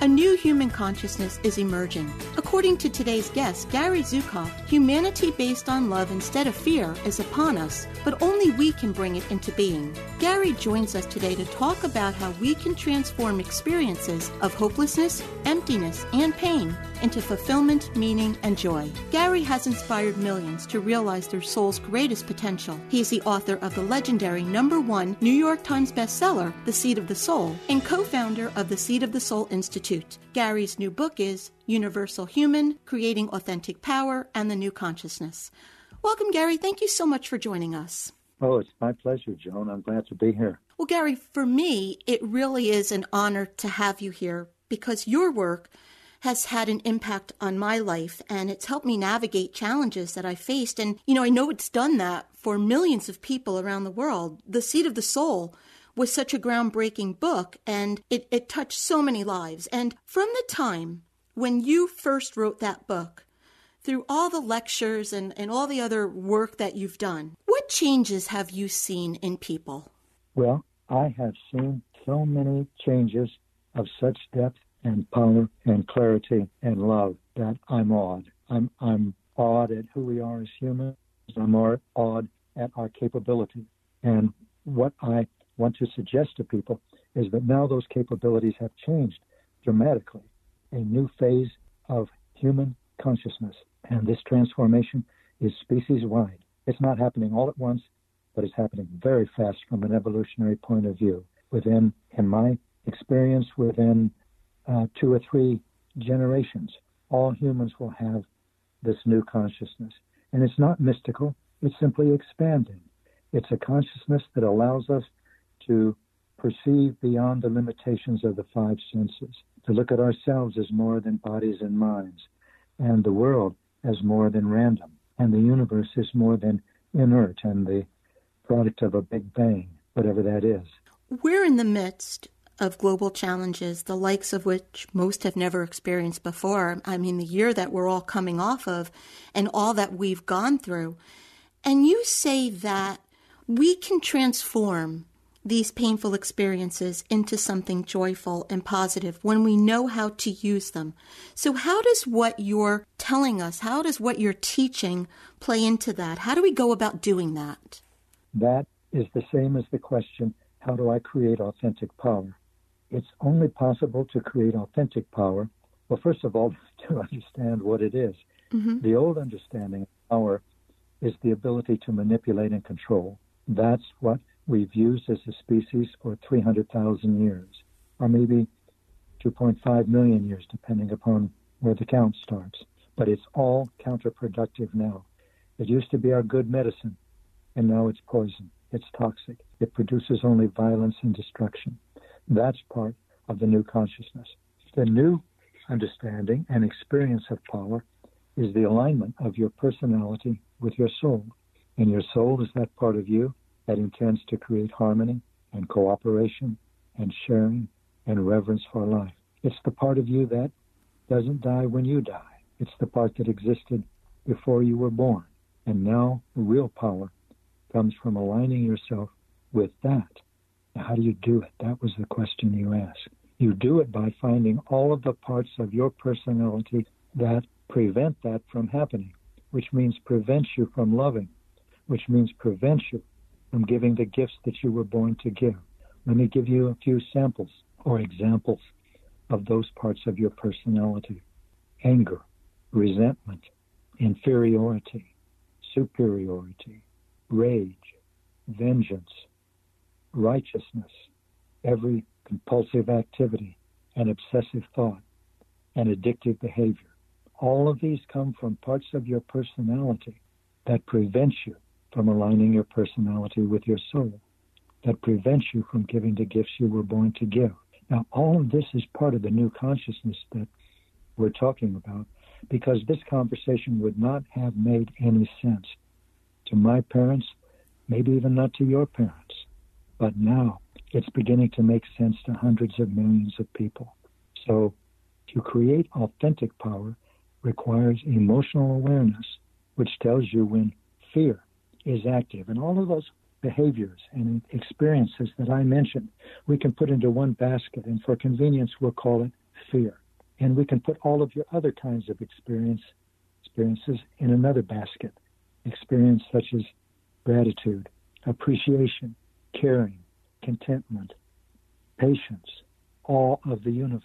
A new human consciousness is emerging. According to today's guest, Gary Zukav, humanity based on love instead of fear is upon us, but only we can bring it into being. Gary joins us today to talk about how we can transform experiences of hopelessness, emptiness, and pain into fulfillment, meaning, and joy. Gary has inspired millions to realize their soul's greatest potential. He is the author of the legendary number one New York Times bestseller, The Seat of the Soul, and co founder of the Seat of the Soul Institute. Gary's new book is Universal Human Creating Authentic Power and the New Consciousness. Welcome, Gary. Thank you so much for joining us. Oh, it's my pleasure, Joan. I'm glad to be here. Well, Gary, for me, it really is an honor to have you here because your work has had an impact on my life and it's helped me navigate challenges that I faced. And, you know, I know it's done that for millions of people around the world. The Seat of the Soul was such a groundbreaking book and it, it touched so many lives. And from the time when you first wrote that book, through all the lectures and, and all the other work that you've done, what changes have you seen in people? Well, I have seen so many changes of such depth and power and clarity and love that I'm awed. I'm, I'm awed at who we are as humans. I'm awed at our capability. And what I want to suggest to people is that now those capabilities have changed dramatically. A new phase of human consciousness. And this transformation is species wide. It's not happening all at once, but it's happening very fast from an evolutionary point of view. Within, in my experience, within uh, two or three generations, all humans will have this new consciousness. And it's not mystical, it's simply expanding. It's a consciousness that allows us to perceive beyond the limitations of the five senses, to look at ourselves as more than bodies and minds, and the world as more than random, and the universe is more than inert and the product of a big bang, whatever that is. We're in the midst of global challenges, the likes of which most have never experienced before. I mean, the year that we're all coming off of and all that we've gone through. And you say that we can transform these painful experiences into something joyful and positive when we know how to use them. So, how does what you're telling us, how does what you're teaching play into that? How do we go about doing that? That is the same as the question how do I create authentic power? It's only possible to create authentic power. Well, first of all, to understand what it is. Mm-hmm. The old understanding of power is the ability to manipulate and control. That's what we've used as a species for 300,000 years, or maybe 2.5 million years, depending upon where the count starts. But it's all counterproductive now. It used to be our good medicine, and now it's poison. It's toxic. It produces only violence and destruction. That's part of the new consciousness. The new understanding and experience of power is the alignment of your personality with your soul. And your soul is that part of you that intends to create harmony and cooperation and sharing and reverence for life. It's the part of you that doesn't die when you die. It's the part that existed before you were born. And now the real power comes from aligning yourself with that. Now, how do you do it? That was the question you asked. You do it by finding all of the parts of your personality that prevent that from happening, which means prevents you from loving, which means prevents you from giving the gifts that you were born to give. Let me give you a few samples or examples of those parts of your personality anger, resentment, inferiority, superiority, rage, vengeance, righteousness, every compulsive activity, and obsessive thought, and addictive behavior. All of these come from parts of your personality that prevent you from aligning your personality with your soul, that prevents you from giving the gifts you were born to give. Now, all of this is part of the new consciousness that we're talking about because this conversation would not have made any sense to my parents, maybe even not to your parents. But now it's beginning to make sense to hundreds of millions of people. So to create authentic power requires emotional awareness, which tells you when fear is active. And all of those behaviors and experiences that I mentioned, we can put into one basket. And for convenience, we'll call it fear. And we can put all of your other kinds of experience, experiences in another basket. Experience such as gratitude, appreciation, caring, contentment, patience, all of the universe.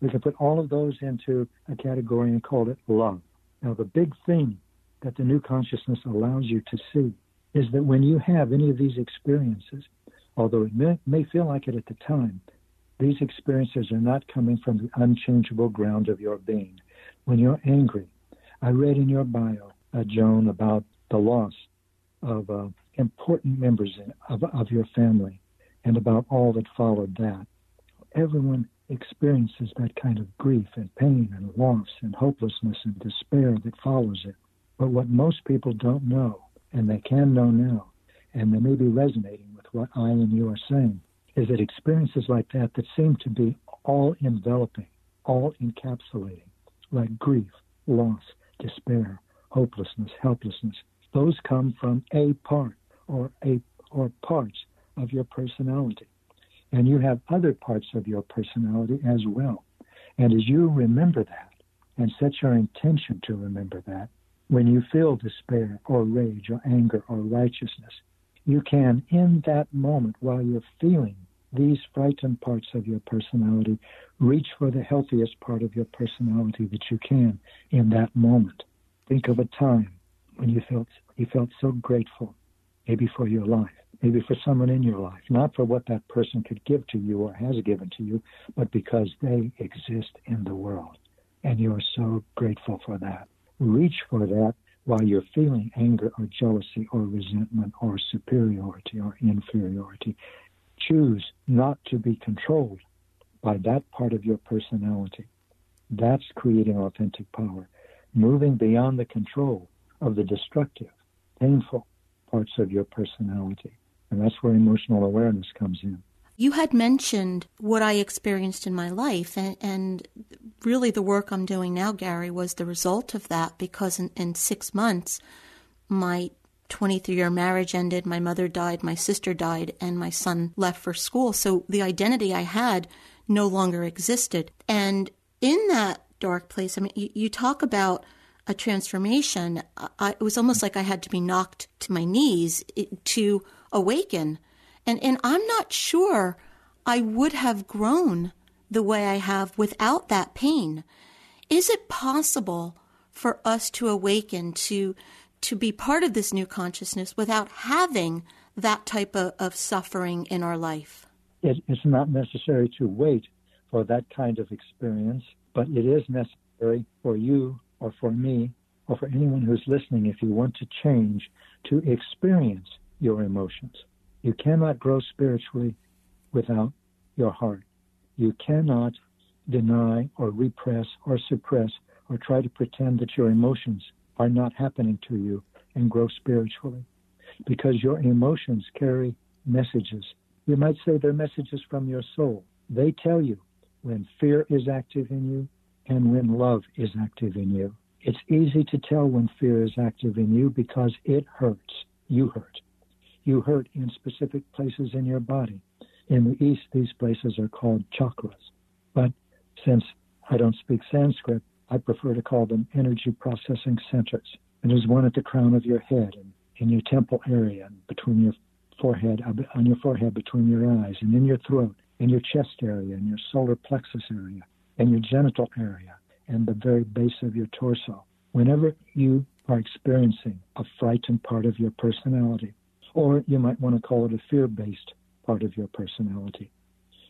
We can put all of those into a category and call it love. Now, the big thing that the new consciousness allows you to see is that when you have any of these experiences, although it may, may feel like it at the time, these experiences are not coming from the unchangeable ground of your being. When you're angry, I read in your bio, uh, Joan, about the loss of uh, important members of, of your family and about all that followed that. Everyone experiences that kind of grief and pain and loss and hopelessness and despair that follows it. But what most people don't know, and they can know now, and they may be resonating with what I and you are saying, is that experiences like that that seem to be all enveloping, all encapsulating, like grief, loss, despair, hopelessness, helplessness, those come from a part or a or parts of your personality. And you have other parts of your personality as well. And as you remember that and set your intention to remember that, when you feel despair or rage or anger or righteousness, you can, in that moment, while you're feeling these frightened parts of your personality, reach for the healthiest part of your personality that you can in that moment. Think of a time when you felt you felt so grateful maybe for your life, maybe for someone in your life, not for what that person could give to you or has given to you, but because they exist in the world. And you are so grateful for that. Reach for that while you're feeling anger or jealousy or resentment or superiority or inferiority. Choose not to be controlled by that part of your personality. That's creating authentic power, moving beyond the control of the destructive, painful, parts of your personality. And that's where emotional awareness comes in. You had mentioned what I experienced in my life, and, and really the work I'm doing now, Gary, was the result of that because in, in six months, my 23 year marriage ended, my mother died, my sister died, and my son left for school. So the identity I had no longer existed. And in that dark place, I mean, you, you talk about a transformation, I, it was almost like I had to be knocked to my knees to awaken. And, and I'm not sure I would have grown the way I have without that pain. Is it possible for us to awaken, to, to be part of this new consciousness without having that type of, of suffering in our life? It, it's not necessary to wait for that kind of experience, but it is necessary for you or for me or for anyone who's listening, if you want to change, to experience your emotions. You cannot grow spiritually without your heart. You cannot deny or repress or suppress or try to pretend that your emotions are not happening to you and grow spiritually because your emotions carry messages. You might say they're messages from your soul. They tell you when fear is active in you and when love is active in you. It's easy to tell when fear is active in you because it hurts. You hurt. You hurt in specific places in your body. In the East, these places are called chakras. But since I don't speak Sanskrit, I prefer to call them energy processing centers. And there's one at the crown of your head and in your temple area and between your forehead, uh, on your forehead, between your eyes, and in your throat, in your chest area, in your solar plexus area, in your genital area, and the very base of your torso. Whenever you are experiencing a frightened part of your personality, or you might want to call it a fear-based part of your personality,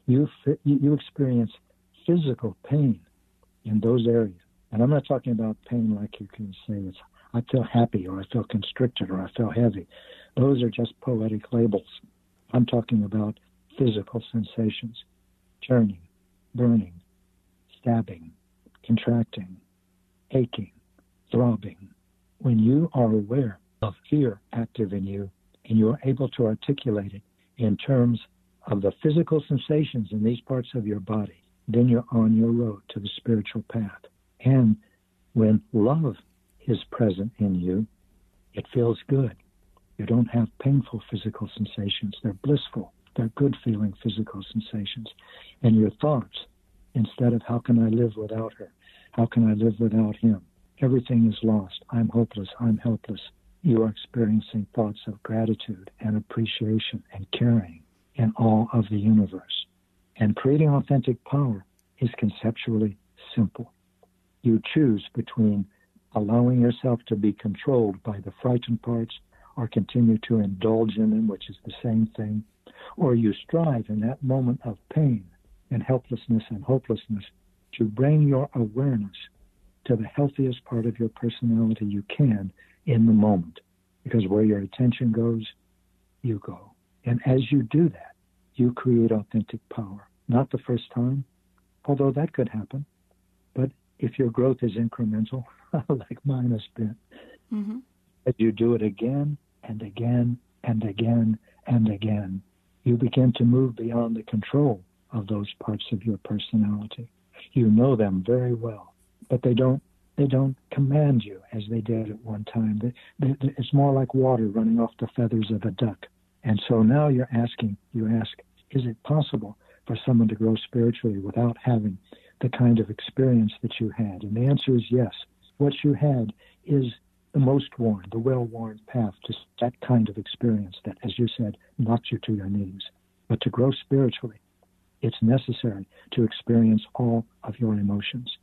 you you experience physical pain in those areas. And I'm not talking about pain like you can say it's I feel happy or I feel constricted or I feel heavy. Those are just poetic labels. I'm talking about physical sensations, churning, burning, stabbing, contracting, aching, throbbing. When you are aware of fear active in you and you are able to articulate it in terms of the physical sensations in these parts of your body, then you're on your road to the spiritual path. And when love is present in you, it feels good. You don't have painful physical sensations. They're blissful. They're good feeling physical sensations. And your thoughts, instead of how can I live without her? How can I live without him? Everything is lost. I'm hopeless. I'm helpless. You are experiencing thoughts of gratitude and appreciation and caring and all of the universe. And creating authentic power is conceptually simple. You choose between allowing yourself to be controlled by the frightened parts or continue to indulge in them, which is the same thing, or you strive in that moment of pain and helplessness and hopelessness to bring your awareness to the healthiest part of your personality you can in the moment. Because where your attention goes, you go. And as you do that, you create authentic power. Not the first time, although that could happen, but if your growth is incremental, like mine has been. Mm-hmm. As you do it again and again and again and again, you begin to move beyond the control of those parts of your personality. You know them very well, but they don't they don't command you as they did at one time. It's more like water running off the feathers of a duck. And so now you're asking, you ask, is it possible for someone to grow spiritually without having the kind of experience that you had? And the answer is yes what you had is the most worn, the well worn path to that kind of experience that, as you said, knocks you to your knees. But to grow spiritually, it's necessary to experience all of your emotions,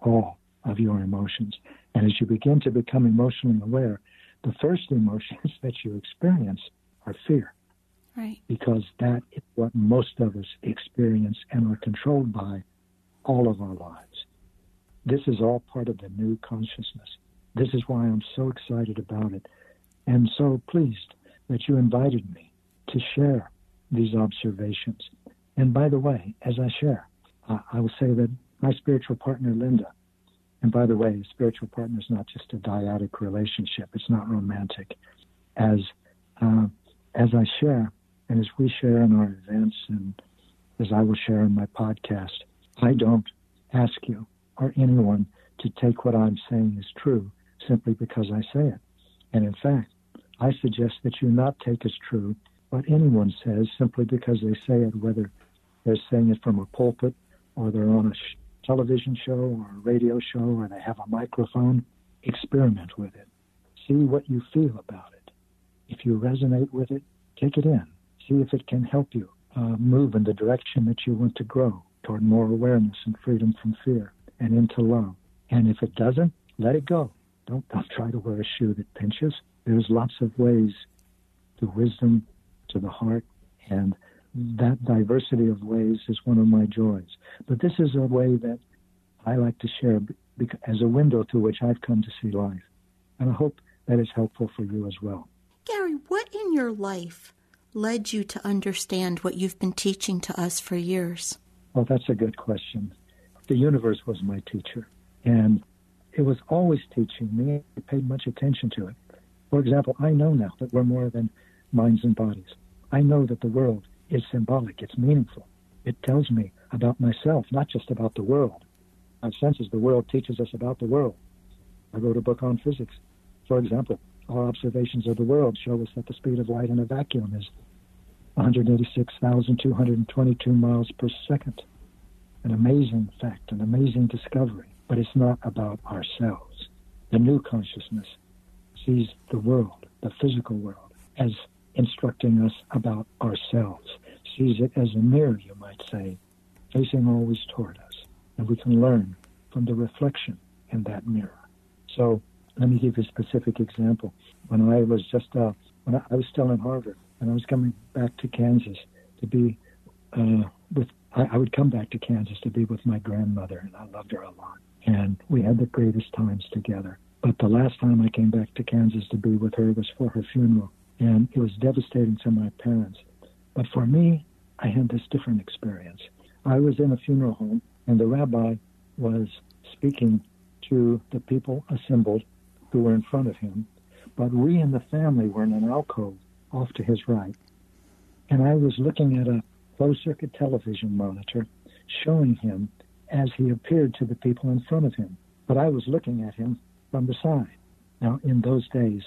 all of your emotions. And as you begin to become emotionally aware, the first emotions that you experience are fear. Right. Because that is what most of us experience and are controlled by all of our lives. This is all part of the new consciousness. This is why I'm so excited about it and so pleased that you invited me to share these observations. And by the way, as I share, uh, I will say that my spiritual partner, Linda, and by the way, a spiritual partner is not just a dyadic relationship, it's not romantic. As, uh, as I share, and as we share in our events, and as I will share in my podcast, I don't ask you or anyone to take what I'm saying as true simply because I say it. And in fact, I suggest that you not take as true what anyone says simply because they say it, whether they're saying it from a pulpit or they're on a television show or a radio show or they have a microphone. Experiment with it. See what you feel about it. If you resonate with it, take it in. See if it can help you uh, move in the direction that you want to grow toward more awareness and freedom from fear and into love. And if it doesn't, let it go. Don't, don't try to wear a shoe that pinches. There's lots of ways to wisdom, to the heart, and that diversity of ways is one of my joys. But this is a way that I like to share as a window through which I've come to see life. And I hope that is helpful for you as well. Gary, what in your life led you to understand what you've been teaching to us for years? Well, that's a good question the universe was my teacher. And it was always teaching me. I paid much attention to it. For example, I know now that we're more than minds and bodies. I know that the world is symbolic, it's meaningful. It tells me about myself, not just about the world. My senses, the world teaches us about the world. I wrote a book on physics. For example, our observations of the world show us that the speed of light in a vacuum is 186,222 miles per second. An amazing fact, an amazing discovery, but it's not about ourselves. The new consciousness sees the world, the physical world, as instructing us about ourselves, sees it as a mirror, you might say, facing always toward us. And we can learn from the reflection in that mirror. So let me give you a specific example. When I was just, uh, when I, was still in Harvard, and I was coming back to Kansas to be uh, with, I, I would come back to Kansas to be with my grandmother, and I loved her a lot. And we had the greatest times together. But the last time I came back to Kansas to be with her was for her funeral. And it was devastating to my parents. But for me, I had this different experience. I was in a funeral home, and the rabbi was speaking to the people assembled who were in front of him. But we and the family were in an alcove off to his right. And I was looking at a closed circuit television monitor showing him as he appeared to the people in front of him. But I was looking at him from the side. Now, in those days,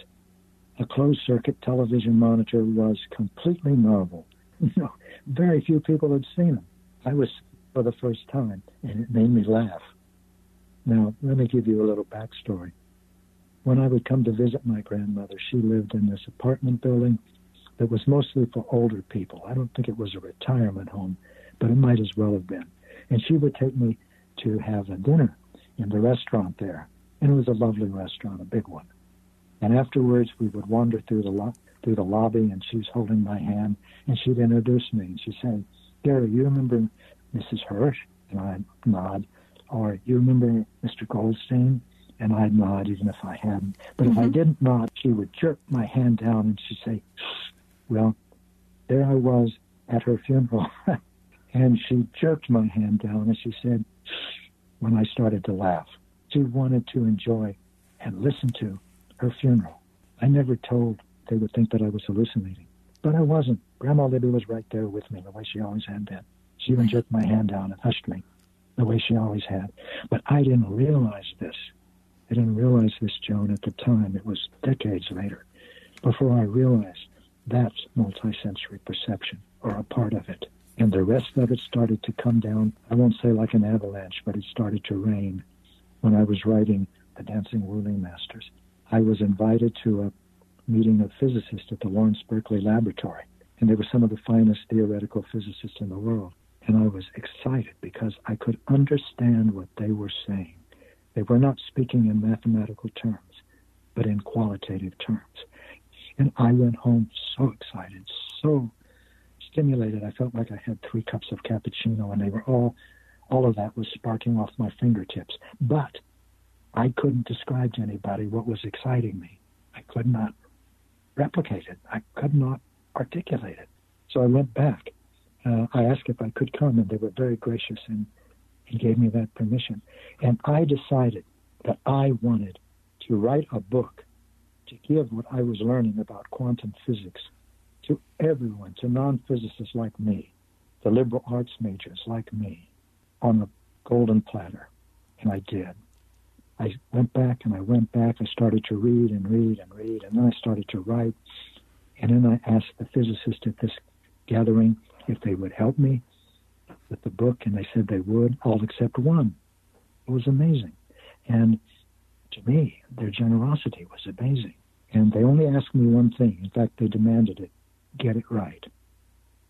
a closed circuit television monitor was completely novel. You know, very few people had seen them. I was for the first time, and it made me laugh. Now, let me give you a little backstory. When I would come to visit my grandmother, she lived in this apartment building that was mostly for older people. I don't think it was a retirement home, but it might as well have been. And she would take me to have a dinner in the restaurant there. And it was a lovely restaurant, a big one. And afterwards, we would wander through the lo- through the lobby, and she was holding my hand, and she'd introduce me, and she said, "Gary, you remember Mrs. Hirsch?" And I'd nod. Or, "You remember Mr. Goldstein?" And I'd nod, even if I hadn't. But mm-hmm. if I mm-hmm. didn't nod, she would jerk my hand down, and she'd say, "Well, there I was at her funeral." and she jerked my hand down, and she said, when I started to laugh. She wanted to enjoy and listen to her funeral. I never told they would think that I was hallucinating, but I wasn't. Grandma Libby was right there with me, the way she always had been. She even jerked my hand down and hushed me, the way she always had. But I didn't realize this. I didn't realize this, Joan, at the time. It was decades later before I realized that's multisensory perception, or a part of it. And the rest of it started to come down, I won't say like an avalanche, but it started to rain when I was writing The Dancing Wu Li Masters. I was invited to a meeting of physicists at the Lawrence Berkeley Laboratory, and they were some of the finest theoretical physicists in the world. And I was excited because I could understand what they were saying. They were not speaking in mathematical terms, but in qualitative terms. And I went home so excited, so stimulated. I felt like I had three cups of cappuccino, and they were all, all of that was sparking off my fingertips. But I couldn't describe to anybody what was exciting me. I could not replicate it. I could not articulate it. So I went back. Uh, I asked if I could come, and they were very gracious and gave me that permission. And I decided that I wanted to write a book to give what I was learning about quantum physics to everyone, to non physicists like me, to liberal arts majors like me, on a golden platter. And I did. I went back and I went back. I started to read and read and read, and then I started to write. And then I asked the physicist at this gathering if they would help me with the book, and they said they would, all except one. It was amazing. And to me, their generosity was amazing. And they only asked me one thing. In fact, they demanded it get it right,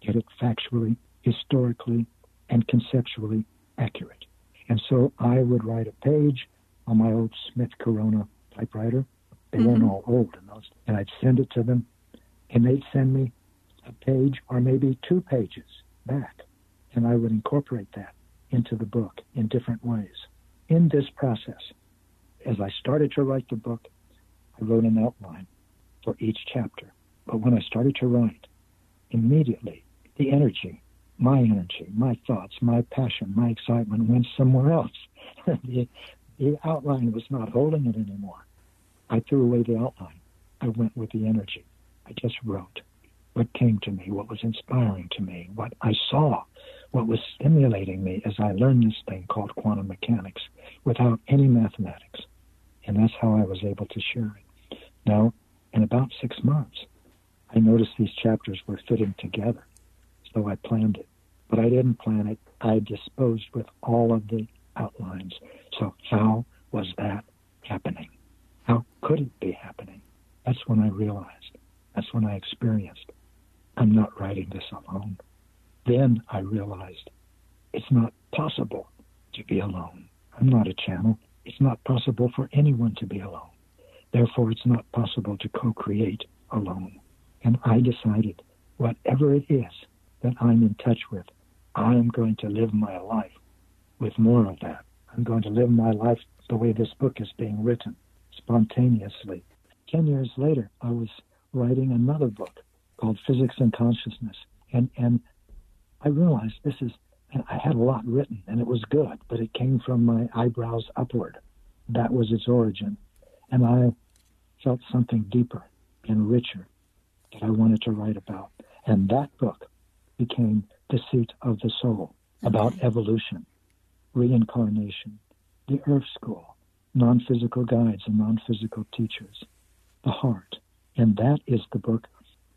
get it factually, historically, and conceptually accurate. And so I would write a page on my old Smith Corona typewriter. They mm-hmm. weren't all old in those. And I'd send it to them, and they'd send me a page or maybe two pages back. And I would incorporate that into the book in different ways. In this process, as I started to write the book, I wrote an outline for each chapter. But when I started to write, immediately the energy, my energy, my thoughts, my passion, my excitement went somewhere else. the, the outline was not holding it anymore. I threw away the outline. I went with the energy. I just wrote what came to me, what was inspiring to me, what I saw, what was stimulating me as I learned this thing called quantum mechanics without any mathematics. And that's how I was able to share it. Now, in about six months, I noticed these chapters were fitting together. So I planned it. But I didn't plan it. I disposed with all of the outlines. So how was that happening? How could it be happening? That's when I realized. That's when I experienced. I'm not writing this alone. Then I realized it's not possible to be alone. I'm not a channel. It's not possible for anyone to be alone. Therefore, it's not possible to co create alone. And I decided whatever it is that I'm in touch with, I'm going to live my life with more of that. I'm going to live my life the way this book is being written, spontaneously. Ten years later, I was writing another book called Physics and Consciousness. And, and I realized this is, I had a lot written and it was good, but it came from my eyebrows upward. That was its origin. And I felt something deeper and richer that I wanted to write about. And that book became The Seat of the Soul about evolution, reincarnation, the Earth School, non physical guides and non physical teachers, the heart. And that is the book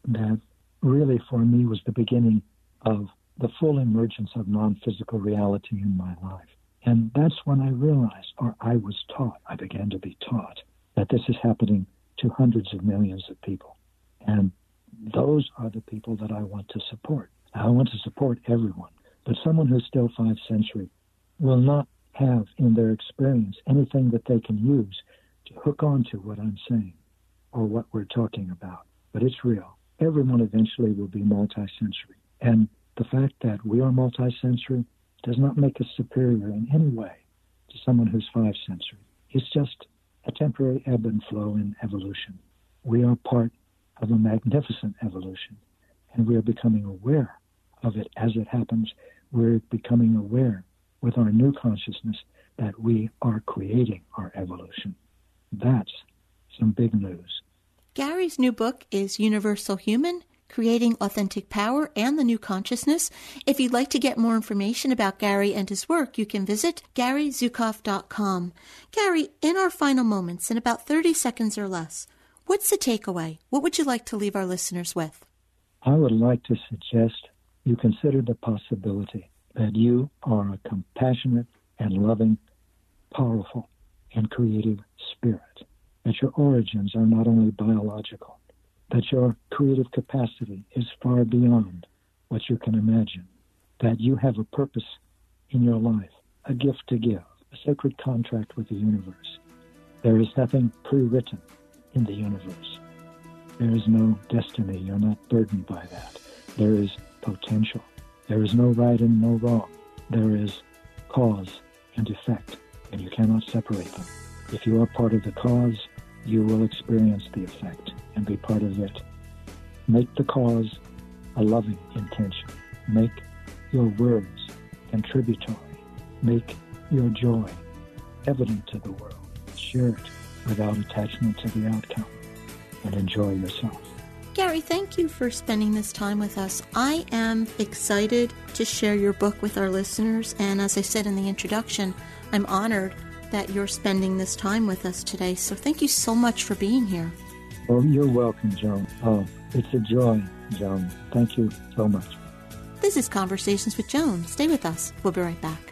that really for me was the beginning of the full emergence of non physical reality in my life. And that's when I realized, or I was taught, I began to be taught, that this is happening to hundreds of millions of people. And those are the people that I want to support. I want to support everyone. But someone who's still five sensory will not have in their experience anything that they can use to hook onto what I'm saying or what we're talking about. But it's real. Everyone eventually will be multisensory. And the fact that we are multisensory does not make us superior in any way to someone who's five sensory. It's just a temporary ebb and flow in evolution. We are part of a magnificent evolution, and we are becoming aware of it as it happens. We're becoming aware with our new consciousness that we are creating our evolution. That's some big news. Gary's new book is Universal Human Creating Authentic Power and the New Consciousness. If you'd like to get more information about Gary and his work, you can visit GaryZukav.com. Gary, in our final moments, in about 30 seconds or less, what's the takeaway? What would you like to leave our listeners with? I would like to suggest you consider the possibility that you are a compassionate and loving, powerful, and creative spirit, that your origins are not only biological, that your creative capacity is far beyond what you can imagine, that you have a purpose in your life, a gift to give, a sacred contract with the universe. There is nothing pre written in the universe. There is no destiny. You're not burdened by that. There is potential. There is no right and no wrong. There is cause and effect, and you cannot separate them. If you are part of the cause, you will experience the effect and be part of it. Make the cause a loving intention. Make your words contributory. Make your joy evident to the world. Share it without attachment to the outcome and enjoy yourself. Gary, thank you for spending this time with us. I am excited to share your book with our listeners, and as I said in the introduction, I'm honored that you're spending this time with us today. So thank you so much for being here. Well, you're welcome, Joan. Oh, it's a joy, Joan. Thank you so much. This is Conversations with Joan. Stay with us. We'll be right back.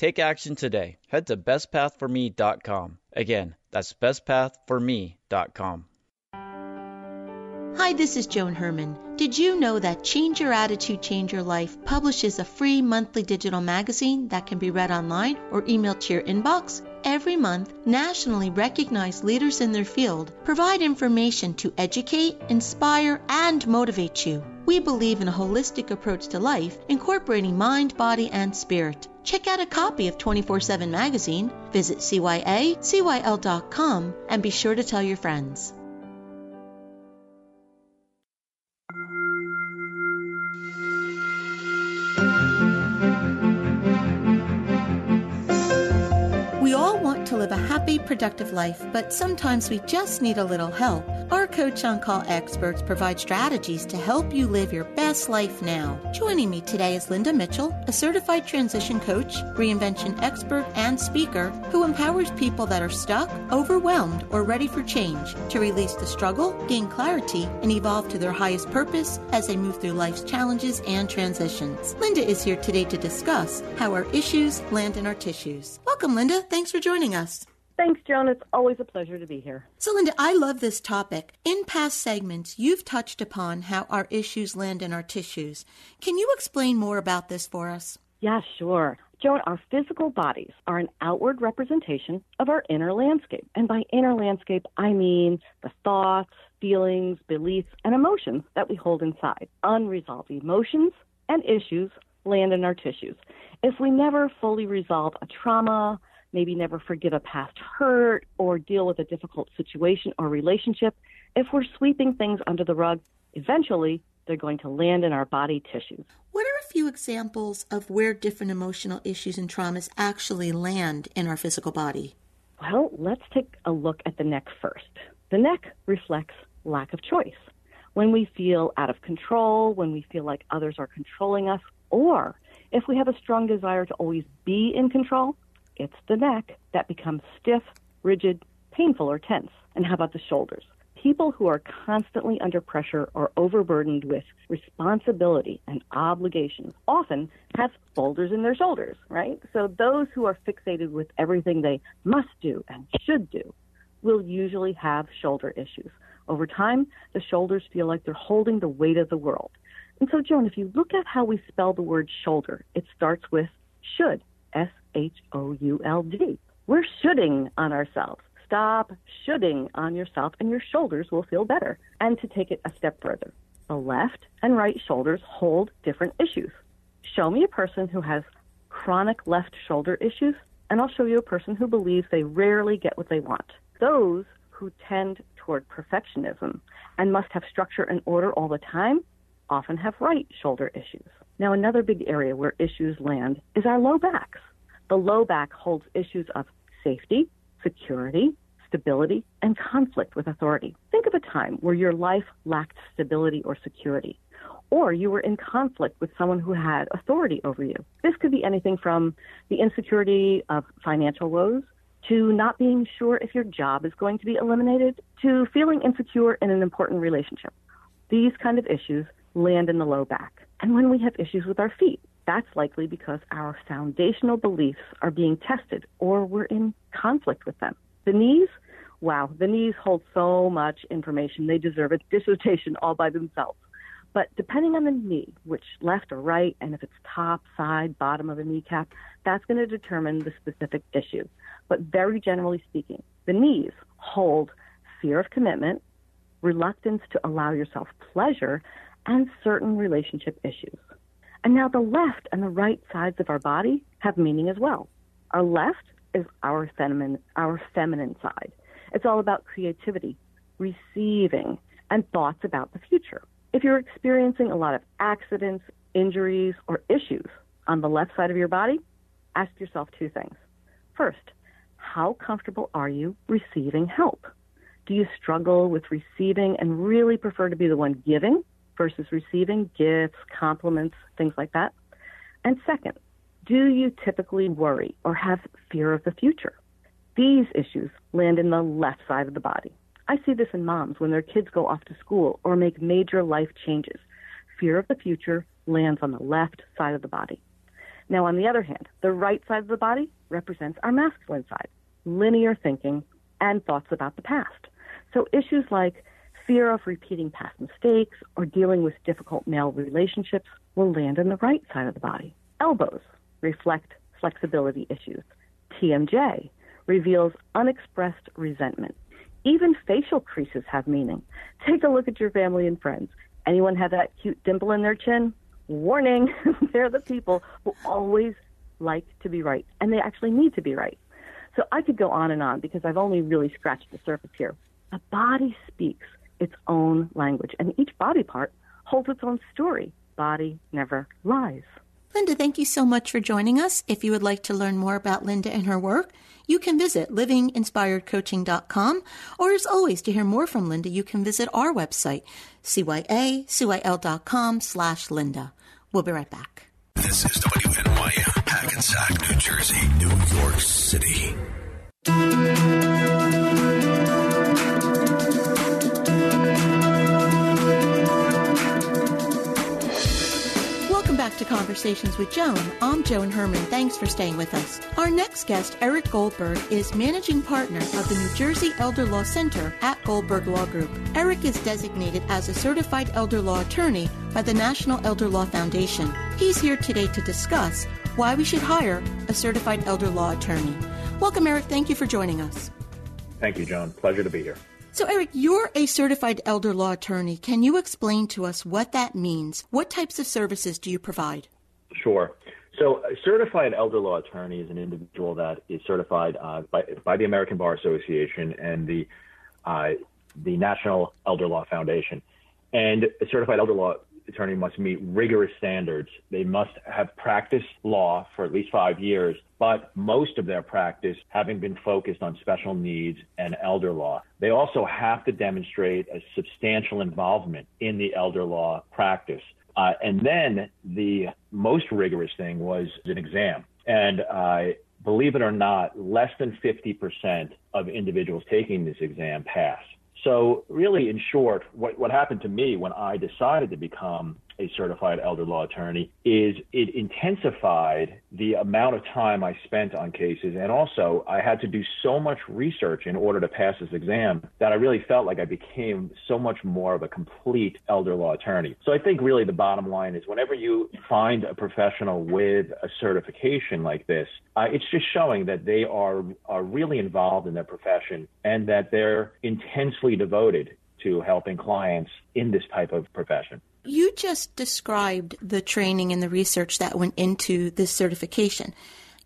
Take action today. Head to bestpathforme.com. Again, that's bestpathforme.com. Hi, this is Joan Herman. Did you know that Change Your Attitude, Change Your Life publishes a free monthly digital magazine that can be read online or emailed to your inbox? Every month, nationally recognized leaders in their field provide information to educate, inspire, and motivate you. We believe in a holistic approach to life, incorporating mind, body, and spirit. Check out a copy of 24 7 magazine, visit CYA, and be sure to tell your friends. Happy, productive life, but sometimes we just need a little help. Our Coach on Call experts provide strategies to help you live your best life now. Joining me today is Linda Mitchell, a certified transition coach, reinvention expert, and speaker who empowers people that are stuck, overwhelmed, or ready for change to release the struggle, gain clarity, and evolve to their highest purpose as they move through life's challenges and transitions. Linda is here today to discuss how our issues land in our tissues. Welcome, Linda. Thanks for joining us. Thanks, Joan. It's always a pleasure to be here. So, Linda, I love this topic. In past segments, you've touched upon how our issues land in our tissues. Can you explain more about this for us? Yeah, sure. Joan, our physical bodies are an outward representation of our inner landscape. And by inner landscape, I mean the thoughts, feelings, beliefs, and emotions that we hold inside. Unresolved emotions and issues land in our tissues. If we never fully resolve a trauma, maybe never forgive a past hurt, or deal with a difficult situation or relationship, if we're sweeping things under the rug, eventually they're going to land in our body tissues. What are a few examples of where different emotional issues and traumas actually land in our physical body? Well, let's take a look at the neck first. The neck reflects lack of choice. When we feel out of control, when we feel like others are controlling us, or if we have a strong desire to always be in control, it's the neck that becomes stiff, rigid, painful, or tense. And how about the shoulders? People who are constantly under pressure or overburdened with responsibility and obligations often have boulders in their shoulders, right? So those who are fixated with everything they must do and should do will usually have shoulder issues. Over time, the shoulders feel like they're holding the weight of the world. And so, Joan, if you look at how we spell the word shoulder, it starts with should, S H O U L D. We're shoulding on ourselves. Stop shoulding on yourself, and your shoulders will feel better. And to take it a step further, the left and right shoulders hold different issues. Show me a person who has chronic left shoulder issues, and I'll show you a person who believes they rarely get what they want. Those who tend toward perfectionism and must have structure and order all the time often have right shoulder issues. Now, another big area where issues land is our low backs. The low back holds issues of safety, security, stability, and conflict with authority. Think of a time where your life lacked stability or security, or you were in conflict with someone who had authority over you. This could be anything from the insecurity of financial woes to not being sure if your job is going to be eliminated to feeling insecure in an important relationship. These kind of issues land in the low back. And when we have issues with our feet, that's likely because our foundational beliefs are being tested or we're in conflict with them. The knees, wow, the knees hold so much information. They deserve a dissertation all by themselves. But depending on the knee, which left or right, and if it's top, side, bottom of the kneecap, that's going to determine the specific issue. But very generally speaking, the knees hold fear of commitment, reluctance to allow yourself pleasure, and certain relationship issues. And now the left and the right sides of our body have meaning as well. Our left is our feminine, our feminine side. It's all about creativity, receiving, and thoughts about the future. If you're experiencing a lot of accidents, injuries, or issues on the left side of your body, ask yourself two things. First, how comfortable are you receiving help? Do you struggle with receiving and really prefer to be the one giving versus receiving gifts, compliments, things like that? And second, do you typically worry or have fear of the future? These issues land in the left side of the body. I see this in moms when their kids go off to school or make major life changes. Fear of the future lands on the left side of the body. Now, on the other hand, the right side of the body represents our masculine side, linear thinking, and thoughts about the past. So issues like fear of repeating past mistakes, or dealing with difficult male relationships will land on the right side of the body. Elbows reflect flexibility issues. TMJ reveals unexpressed resentment. Even facial creases have meaning. Take a look at your family and friends. Anyone have that cute dimple in their chin? Warning, they're the people who always like to be right, and they actually need to be right. So I could go on and on because I've only really scratched the surface here. The body speaks its own language, and each body part holds its own story. Body never lies. Linda, thank you so much for joining us. If you would like to learn more about Linda and her work, you can visit livinginspiredcoaching.com. Or as always, to hear more from Linda, you can visit our website, cyacyl.com slash Linda. We'll be right back. This is WNYM, Hackensack, New Jersey, New York City. To Conversations with Joan. I'm Joan Herman. Thanks for staying with us. Our next guest, Eric Goldberg, is managing partner of the New Jersey Elder Law Center at Goldberg Law Group. Eric is designated as a certified elder law attorney by the National Elder Law Foundation. He's here today to discuss why we should hire a certified elder law attorney. Welcome, Eric. Thank you for joining us. Thank you, Joan. Pleasure to be here. So, Eric, you're a certified elder law attorney. Can you explain to us what that means? What types of services do you provide? Sure. So, a certified elder law attorney is an individual that is certified uh, by, by the American Bar Association and the uh, the National Elder Law Foundation. And a certified elder law attorney must meet rigorous standards. They must have practiced law for at least five years, but most of their practice having been focused on special needs and elder law. They also have to demonstrate a substantial involvement in the elder law practice. Uh, and then the most rigorous thing was an exam. And uh, believe it or not, less than 50% of individuals taking this exam pass. So, really, in short, what, what happened to me when I decided to become a certified elder law attorney is it intensified the amount of time I spent on cases. And also, I had to do so much research in order to pass this exam that I really felt like I became so much more of a complete elder law attorney. So, I think really the bottom line is whenever you find a professional with a certification like this, uh, it's just showing that they are, are really involved in their profession and that they're intensely devoted to helping clients in this type of profession. You just described the training and the research that went into this certification.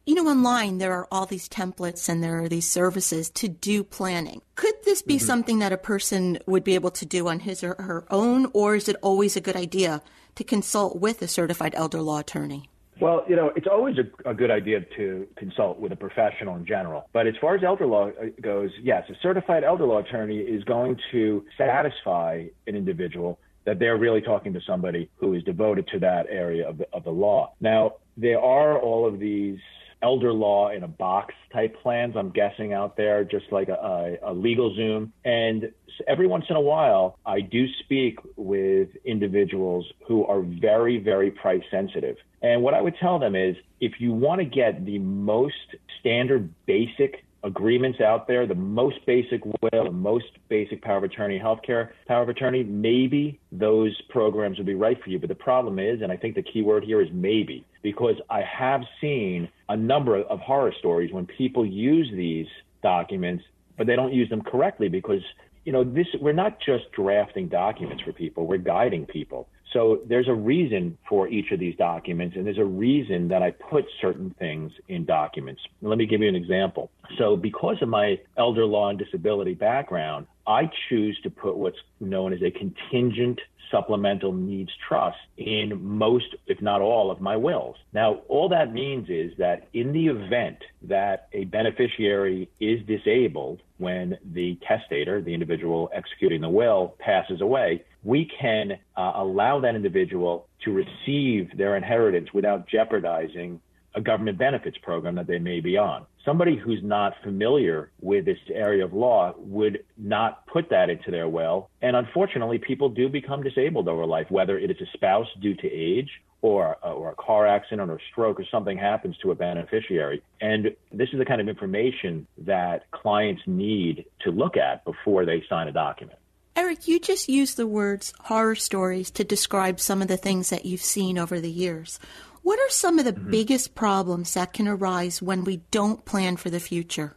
You know, online there are all these templates and there are these services to do planning. Could this be mm-hmm. something that a person would be able to do on his or her own, or is it always a good idea to consult with a certified elder law attorney? Well, you know, it's always a, a, good idea to consult with a professional in general. But as far as elder law uh, goes, yes, a certified elder law attorney is going to satisfy an individual that they're really talking to somebody who is devoted to that area of the, of the law. Now, there are all of these elder law in a box type plans, I'm guessing, out there, just like a, a, a LegalZoom. And every once in a while, I do speak with individuals who are very, very price sensitive. And what I would tell them is if you want to get the most standard basic agreements out there, the most basic will, the most basic power of attorney, healthcare power of attorney, maybe those programs would be right for you. But the problem is, and I think the key word here is maybe, because I have seen a number of horror stories when people use these documents, but they don't use them correctly because you know this we're not just drafting documents for people, we're guiding people. So there's a reason for each of these documents, and there's a reason that I put certain things in documents. Let me give you an example. So, because of my elder law and disability background, I choose to put what's known as a contingent supplemental needs trust in most, if not all, of my wills. Now, all that means is that in the event that a beneficiary is disabled when the testator, the individual executing the will, passes away, we can uh, allow that individual to receive their inheritance without jeopardizing a government benefits program that they may be on. Somebody who's not familiar with this area of law would not put that into their will. And unfortunately, people do become disabled over life, whether it is a spouse due to age or, uh, or a car accident or a stroke or something happens to a beneficiary. And this is the kind of information that clients need to look at before they sign a document. Eric, you just used the words horror stories to describe some of the things that you've seen over the years. What are some of the mm-hmm. biggest problems that can arise when we don't plan for the future?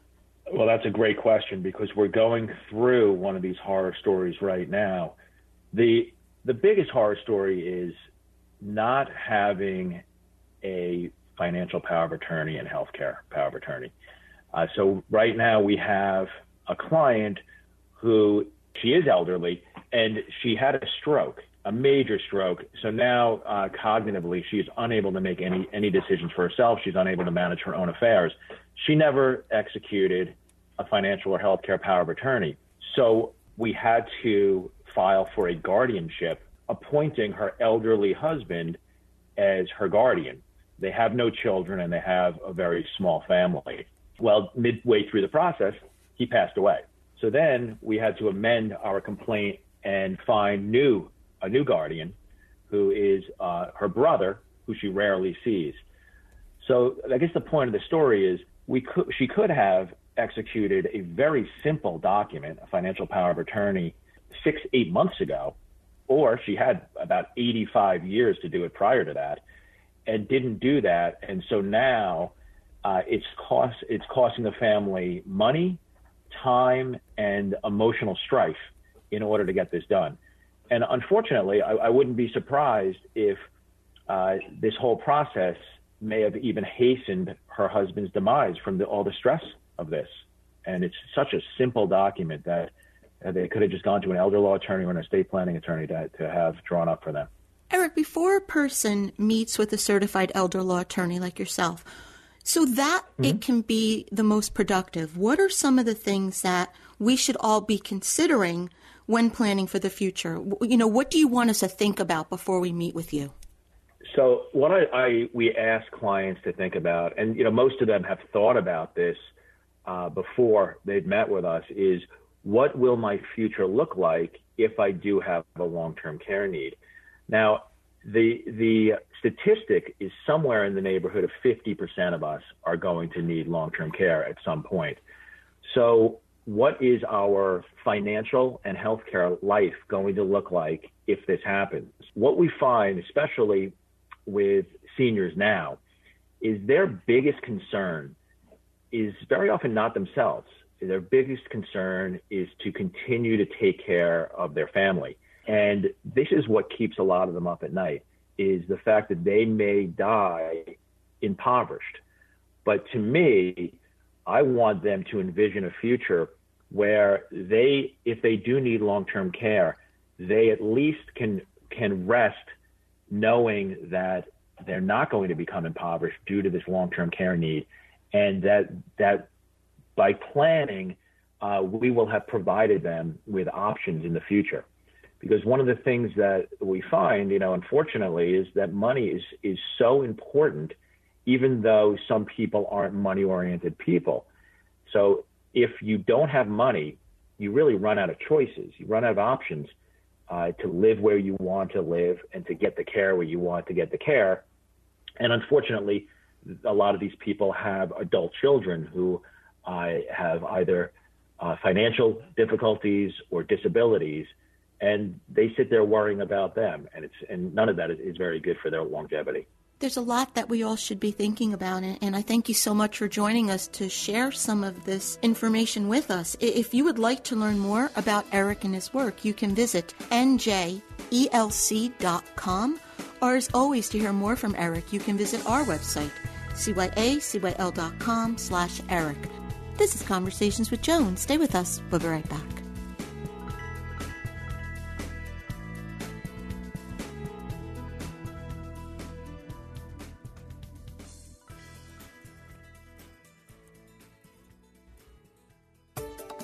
Well, that's a great question because we're going through one of these horror stories right now. The the biggest horror story is not having a financial power of attorney and healthcare power of attorney. Uh, so right now we have a client who she is elderly and she had a stroke, a major stroke. So now uh, cognitively she is unable to make any any decisions for herself. She's unable to manage her own affairs. She never executed a financial or healthcare power of attorney. So we had to file for a guardianship, appointing her elderly husband as her guardian. They have no children and they have a very small family. Well, midway through the process, he passed away. So then we had to amend our complaint and find new a new guardian, who is uh, her brother, who she rarely sees. So I guess the point of the story is we could she could have executed a very simple document, a financial power of attorney, six eight months ago, or she had about 85 years to do it prior to that, and didn't do that, and so now uh, it's cost it's costing the family money, time, and emotional strife in order to get this done. And unfortunately, I, I wouldn't be surprised if uh, this whole process may have even hastened her husband's demise from the, all the stress of this. And it's such a simple document that uh, they could have just gone to an elder law attorney or an estate planning attorney to, to have drawn up for them. Eric, before a person meets with a certified elder law attorney like yourself, so that mm-hmm. it can be the most productive, what are some of the things that we should all be considering when planning for the future? You know, what do you want us to think about before we meet with you? So, what I, I we ask clients to think about, and you know, most of them have thought about this uh, before they've met with us, is what will my future look like if I do have a long-term care need? Now, the the statistic is somewhere in the neighborhood of 50% of us are going to need long-term care at some point. So, what is our financial and healthcare life going to look like if this happens? What we find, especially with seniors now, is their biggest concern is very often not themselves. Their biggest concern is to continue to take care of their family. And this is what keeps a lot of them up at night is the fact that they may die impoverished. But to me, I want them to envision a future where they, if they do need long-term care, they at least can can rest knowing that they're not going to become impoverished due to this long-term care need, and that that by planning, uh, we will have provided them with options in the future because one of the things that we find, you know, unfortunately, is that money is is so important, even though some people aren't money-oriented people. So if you don't have money, you really run out of choices. You run out of options uh, to live where you want to live and to get the care where you want to get the care. And unfortunately, a lot of these people have adult children who uh, have either uh, financial difficulties or disabilities and they sit there worrying about them, and it's and none of that is, is very good for their longevity. There's a lot that we all should be thinking about, and I thank you so much for joining us to share some of this information with us. If you would like to learn more about Eric and his work, you can visit njelc.com, or as always, to hear more from Eric, you can visit our website, cyacyl.com slash Eric. This is Conversations with Joan. Stay with us. We'll be right back.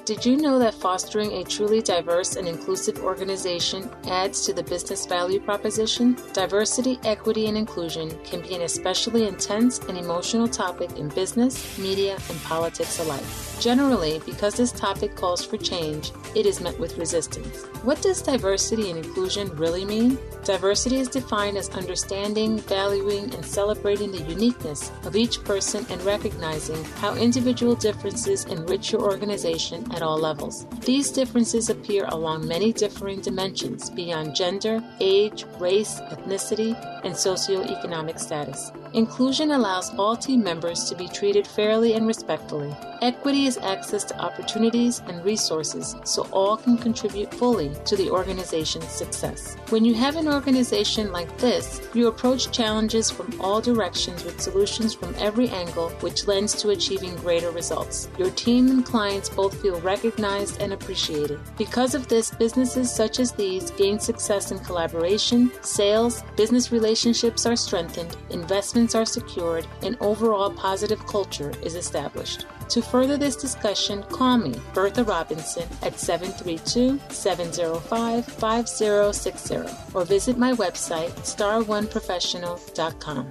Did you know that fostering a truly diverse and inclusive organization adds to the business value proposition? Diversity, equity, and inclusion can be an especially intense and emotional topic in business, media, and politics alike. Generally, because this topic calls for change, it is met with resistance. What does diversity and inclusion really mean? Diversity is defined as understanding, valuing, and celebrating the uniqueness of each person and recognizing how individual differences enrich your organization at all levels. These differences appear along many differing dimensions beyond gender, age, race, ethnicity, and socioeconomic status. Inclusion allows all team members to be treated fairly and respectfully. Equity is access to opportunities and resources so all can contribute fully to the organization's success. When you have an organization like this, you approach challenges from all directions with solutions from every angle, which lends to achieving greater results. Your team and clients both feel recognized and appreciated. Because of this, businesses such as these gain success in collaboration, sales, business relationships are strengthened, investments are secured, and overall positive culture is established. To further this discussion, call me, Bertha Robinson, at 732 705 5060 or visit my website, star1professional.com.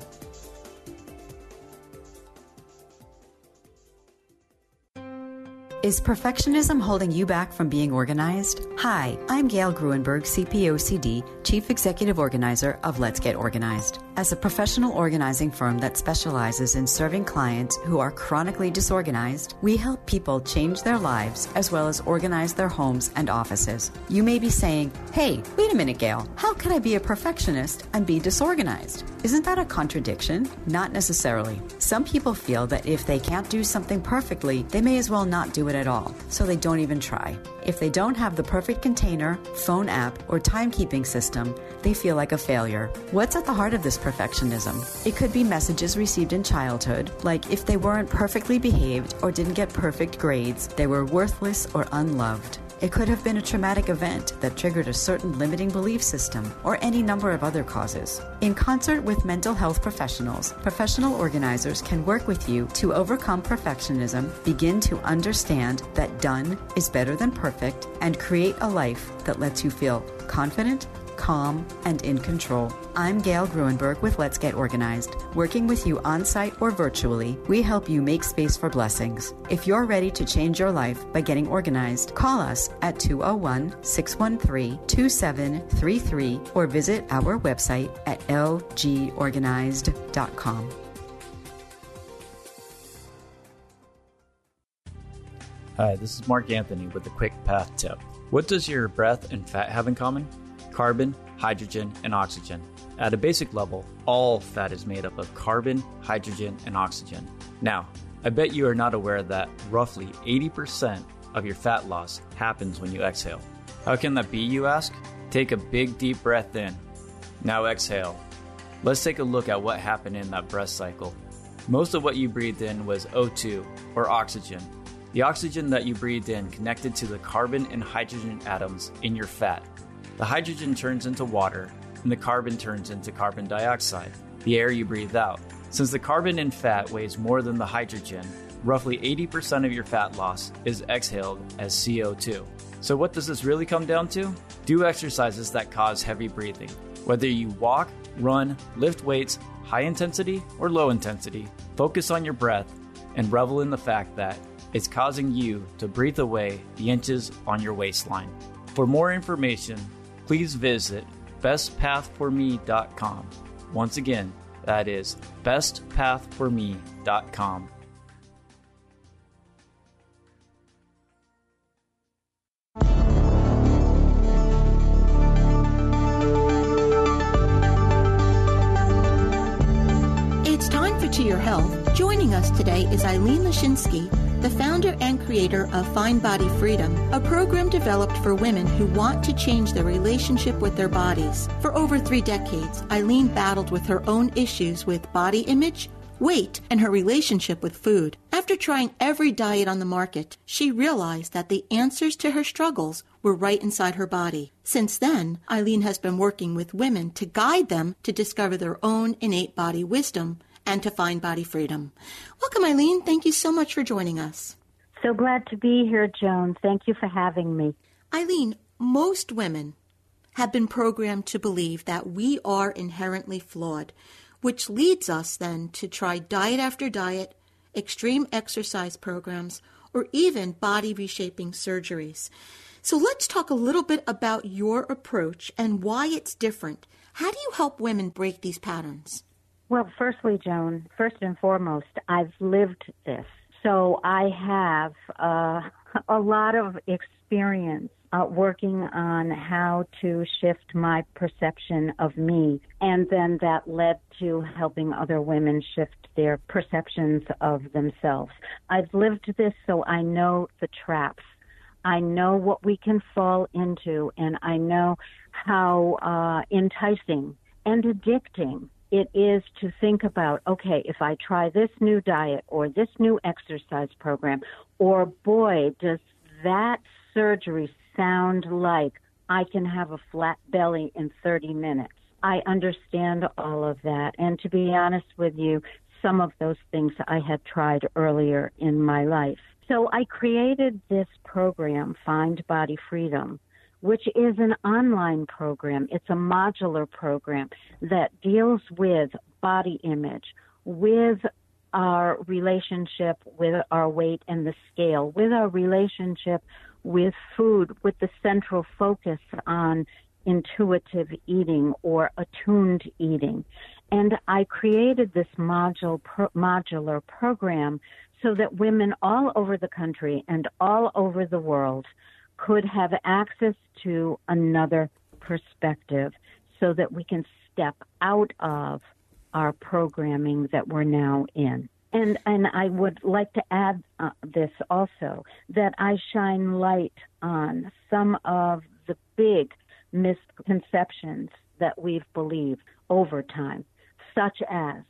Is perfectionism holding you back from being organized? Hi, I'm Gail Gruenberg, CPOCD, Chief Executive Organizer of Let's Get Organized. As a professional organizing firm that specializes in serving clients who are chronically disorganized, we help people change their lives as well as organize their homes and offices. You may be saying, hey, wait a minute, Gail, how can I be a perfectionist and be disorganized? Isn't that a contradiction? Not necessarily. Some people feel that if they can't do something perfectly, they may as well not do it at all, so they don't even try. If they don't have the perfect container, phone app, or timekeeping system, they feel like a failure. What's at the heart of this perfectionism? It could be messages received in childhood, like if they weren't perfectly behaved or didn't get perfect grades, they were worthless or unloved. It could have been a traumatic event that triggered a certain limiting belief system or any number of other causes. In concert with mental health professionals, professional organizers can work with you to overcome perfectionism, begin to understand that done is better than perfect, and create a life that lets you feel confident, calm, and in control. I'm Gail Gruenberg with Let's Get Organized. Working with you on site or virtually, we help you make space for blessings. If you're ready to change your life by getting organized, call us at 201 613 2733 or visit our website at lgorganized.com. Hi, this is Mark Anthony with a quick path tip. What does your breath and fat have in common? Carbon, hydrogen, and oxygen. At a basic level, all fat is made up of carbon, hydrogen, and oxygen. Now, I bet you are not aware that roughly 80% of your fat loss happens when you exhale. How can that be, you ask? Take a big deep breath in. Now exhale. Let's take a look at what happened in that breath cycle. Most of what you breathed in was O2, or oxygen. The oxygen that you breathed in connected to the carbon and hydrogen atoms in your fat. The hydrogen turns into water, and the carbon turns into carbon dioxide, the air you breathe out. Since the carbon in fat weighs more than the hydrogen, roughly 80% of your fat loss is exhaled as CO2. So, what does this really come down to? Do exercises that cause heavy breathing. Whether you walk, run, lift weights, high intensity or low intensity, focus on your breath and revel in the fact that it's causing you to breathe away the inches on your waistline. For more information, please visit bestpathforme.com. Once again, that is bestpathforme.com. It's time for To Your Health. Joining us today is Eileen Lashinsky, the founder and creator of Find Body Freedom, a program developed for women who want to change their relationship with their bodies. For over three decades, Eileen battled with her own issues with body image, weight, and her relationship with food. After trying every diet on the market, she realized that the answers to her struggles were right inside her body. Since then, Eileen has been working with women to guide them to discover their own innate body wisdom and to find body freedom. Welcome, Eileen. Thank you so much for joining us. So glad to be here, Joan. Thank you for having me. Eileen, most women have been programmed to believe that we are inherently flawed, which leads us then to try diet after diet, extreme exercise programs, or even body reshaping surgeries. So let's talk a little bit about your approach and why it's different. How do you help women break these patterns? Well, firstly, Joan, first and foremost, I've lived this. So I have uh, a lot of experience uh, working on how to shift my perception of me. And then that led to helping other women shift their perceptions of themselves. I've lived this, so I know the traps. I know what we can fall into, and I know how uh, enticing and addicting it is to think about okay, if I try this new diet or this new exercise program, or boy, does that surgery sound like I can have a flat belly in 30 minutes. I understand all of that. And to be honest with you, some of those things I had tried earlier in my life. So I created this program, Find Body Freedom, which is an online program. It's a modular program that deals with body image, with our relationship with our weight and the scale, with our relationship with food, with the central focus on intuitive eating or attuned eating. And I created this module, pro, modular program so that women all over the country and all over the world could have access to another perspective so that we can step out of our programming that we're now in. And and I would like to add uh, this also that I shine light on some of the big misconceptions that we've believed over time, such as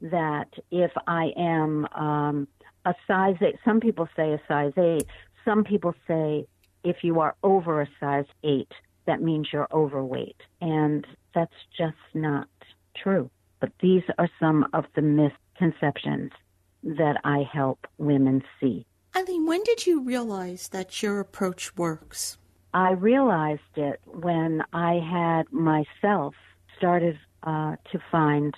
that if I am um, a size eight, some people say a size eight, some people say if you are over a size eight, that means you're overweight. And that's just not true. But these are some of the misconceptions that I help women see. Eileen, when did you realize that your approach works? I realized it when I had myself started uh, to find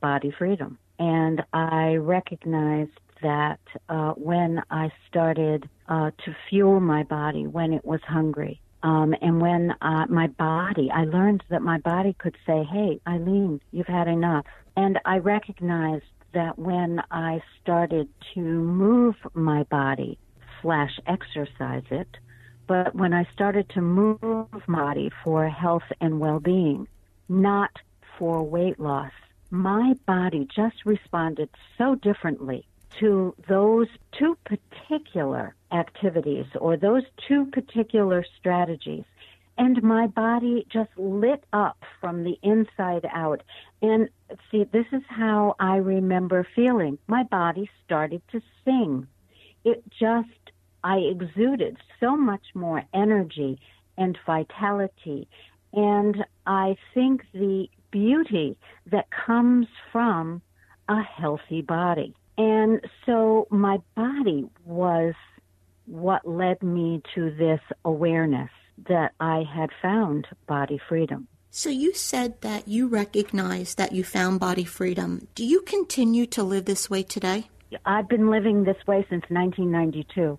body freedom. And I recognized that uh, when I started uh, to fuel my body when it was hungry, um, and when uh, my body, I learned that my body could say, Hey, Eileen, you've had enough. And I recognized that when I started to move my body slash exercise it, but when I started to move my body for health and well-being, not for weight loss, my body just responded so differently to those two particular activities or those two particular strategies and my body just lit up from the inside out. And see, this is how I remember feeling. My body started to sing. It just, I exuded so much more energy and vitality. And I think the beauty that comes from a healthy body. And so my body was what led me to this awareness that I had found body freedom. So you said that you recognize that you found body freedom. Do you continue to live this way today? I've been living this way since 1992.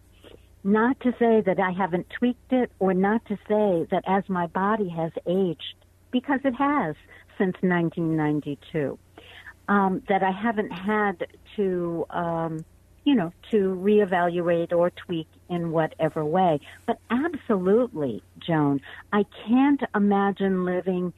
Not to say that I haven't tweaked it or not to say that as my body has aged, because it has since 1992, um, that I haven't had to um, you know, to reevaluate or tweak in whatever way. But absolutely, Joan, I can't imagine living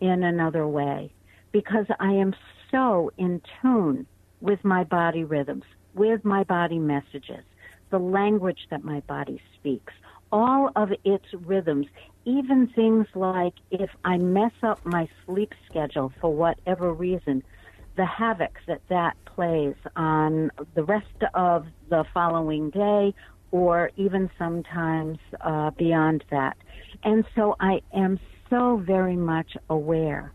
in another way because I am so in tune with my body rhythms, with my body messages, the language that my body speaks, all of its rhythms, even things like if I mess up my sleep schedule for whatever reason, the havoc that that plays on the rest of the following day or even sometimes uh, beyond that. And so I am so very much aware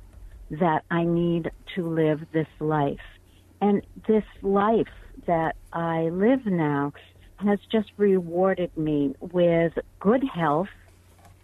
that I need to live this life. And this life that I live now has just rewarded me with good health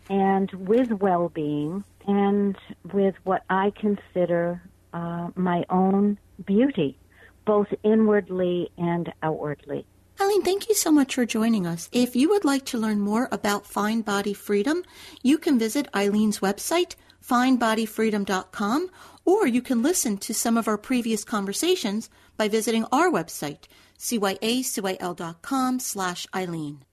and with well being and with what I consider uh, my own beauty, both inwardly and outwardly. Eileen, thank you so much for joining us. If you would like to learn more about Find Body Freedom, you can visit Eileen's website, findbodyfreedom.com, or you can listen to some of our previous conversations by visiting our website, cyacyl.com slash Eileen.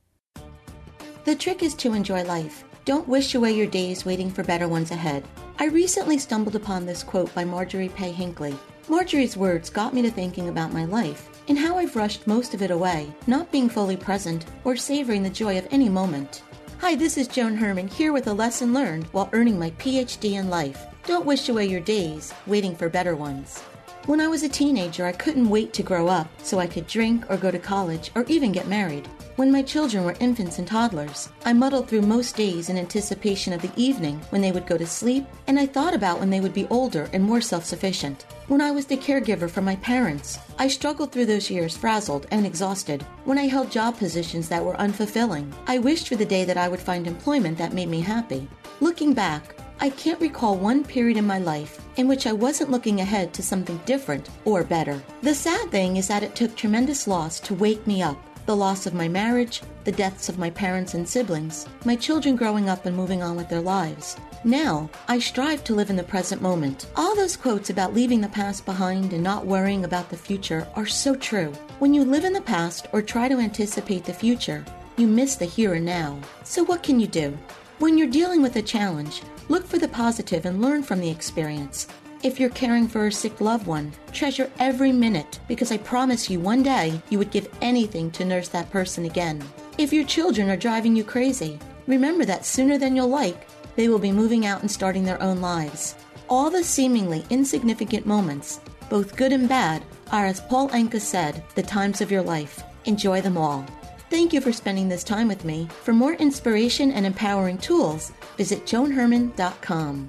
The trick is to enjoy life. Don't wish away your days waiting for better ones ahead. I recently stumbled upon this quote by Marjorie Pay Hinckley. Marjorie's words got me to thinking about my life and how I've rushed most of it away, not being fully present or savoring the joy of any moment. Hi, this is Joan Herman here with a lesson learned while earning my PhD in life. Don't wish away your days waiting for better ones. When I was a teenager, I couldn't wait to grow up so I could drink or go to college or even get married. When my children were infants and toddlers, I muddled through most days in anticipation of the evening when they would go to sleep, and I thought about when they would be older and more self sufficient. When I was the caregiver for my parents, I struggled through those years frazzled and exhausted. When I held job positions that were unfulfilling, I wished for the day that I would find employment that made me happy. Looking back, I can't recall one period in my life in which I wasn't looking ahead to something different or better. The sad thing is that it took tremendous loss to wake me up the loss of my marriage, the deaths of my parents and siblings, my children growing up and moving on with their lives. Now, I strive to live in the present moment. All those quotes about leaving the past behind and not worrying about the future are so true. When you live in the past or try to anticipate the future, you miss the here and now. So, what can you do? When you're dealing with a challenge, look for the positive and learn from the experience. If you're caring for a sick loved one, treasure every minute because I promise you one day you would give anything to nurse that person again. If your children are driving you crazy, remember that sooner than you'll like, they will be moving out and starting their own lives. All the seemingly insignificant moments, both good and bad, are, as Paul Anka said, the times of your life. Enjoy them all. Thank you for spending this time with me. For more inspiration and empowering tools, visit joanherman.com.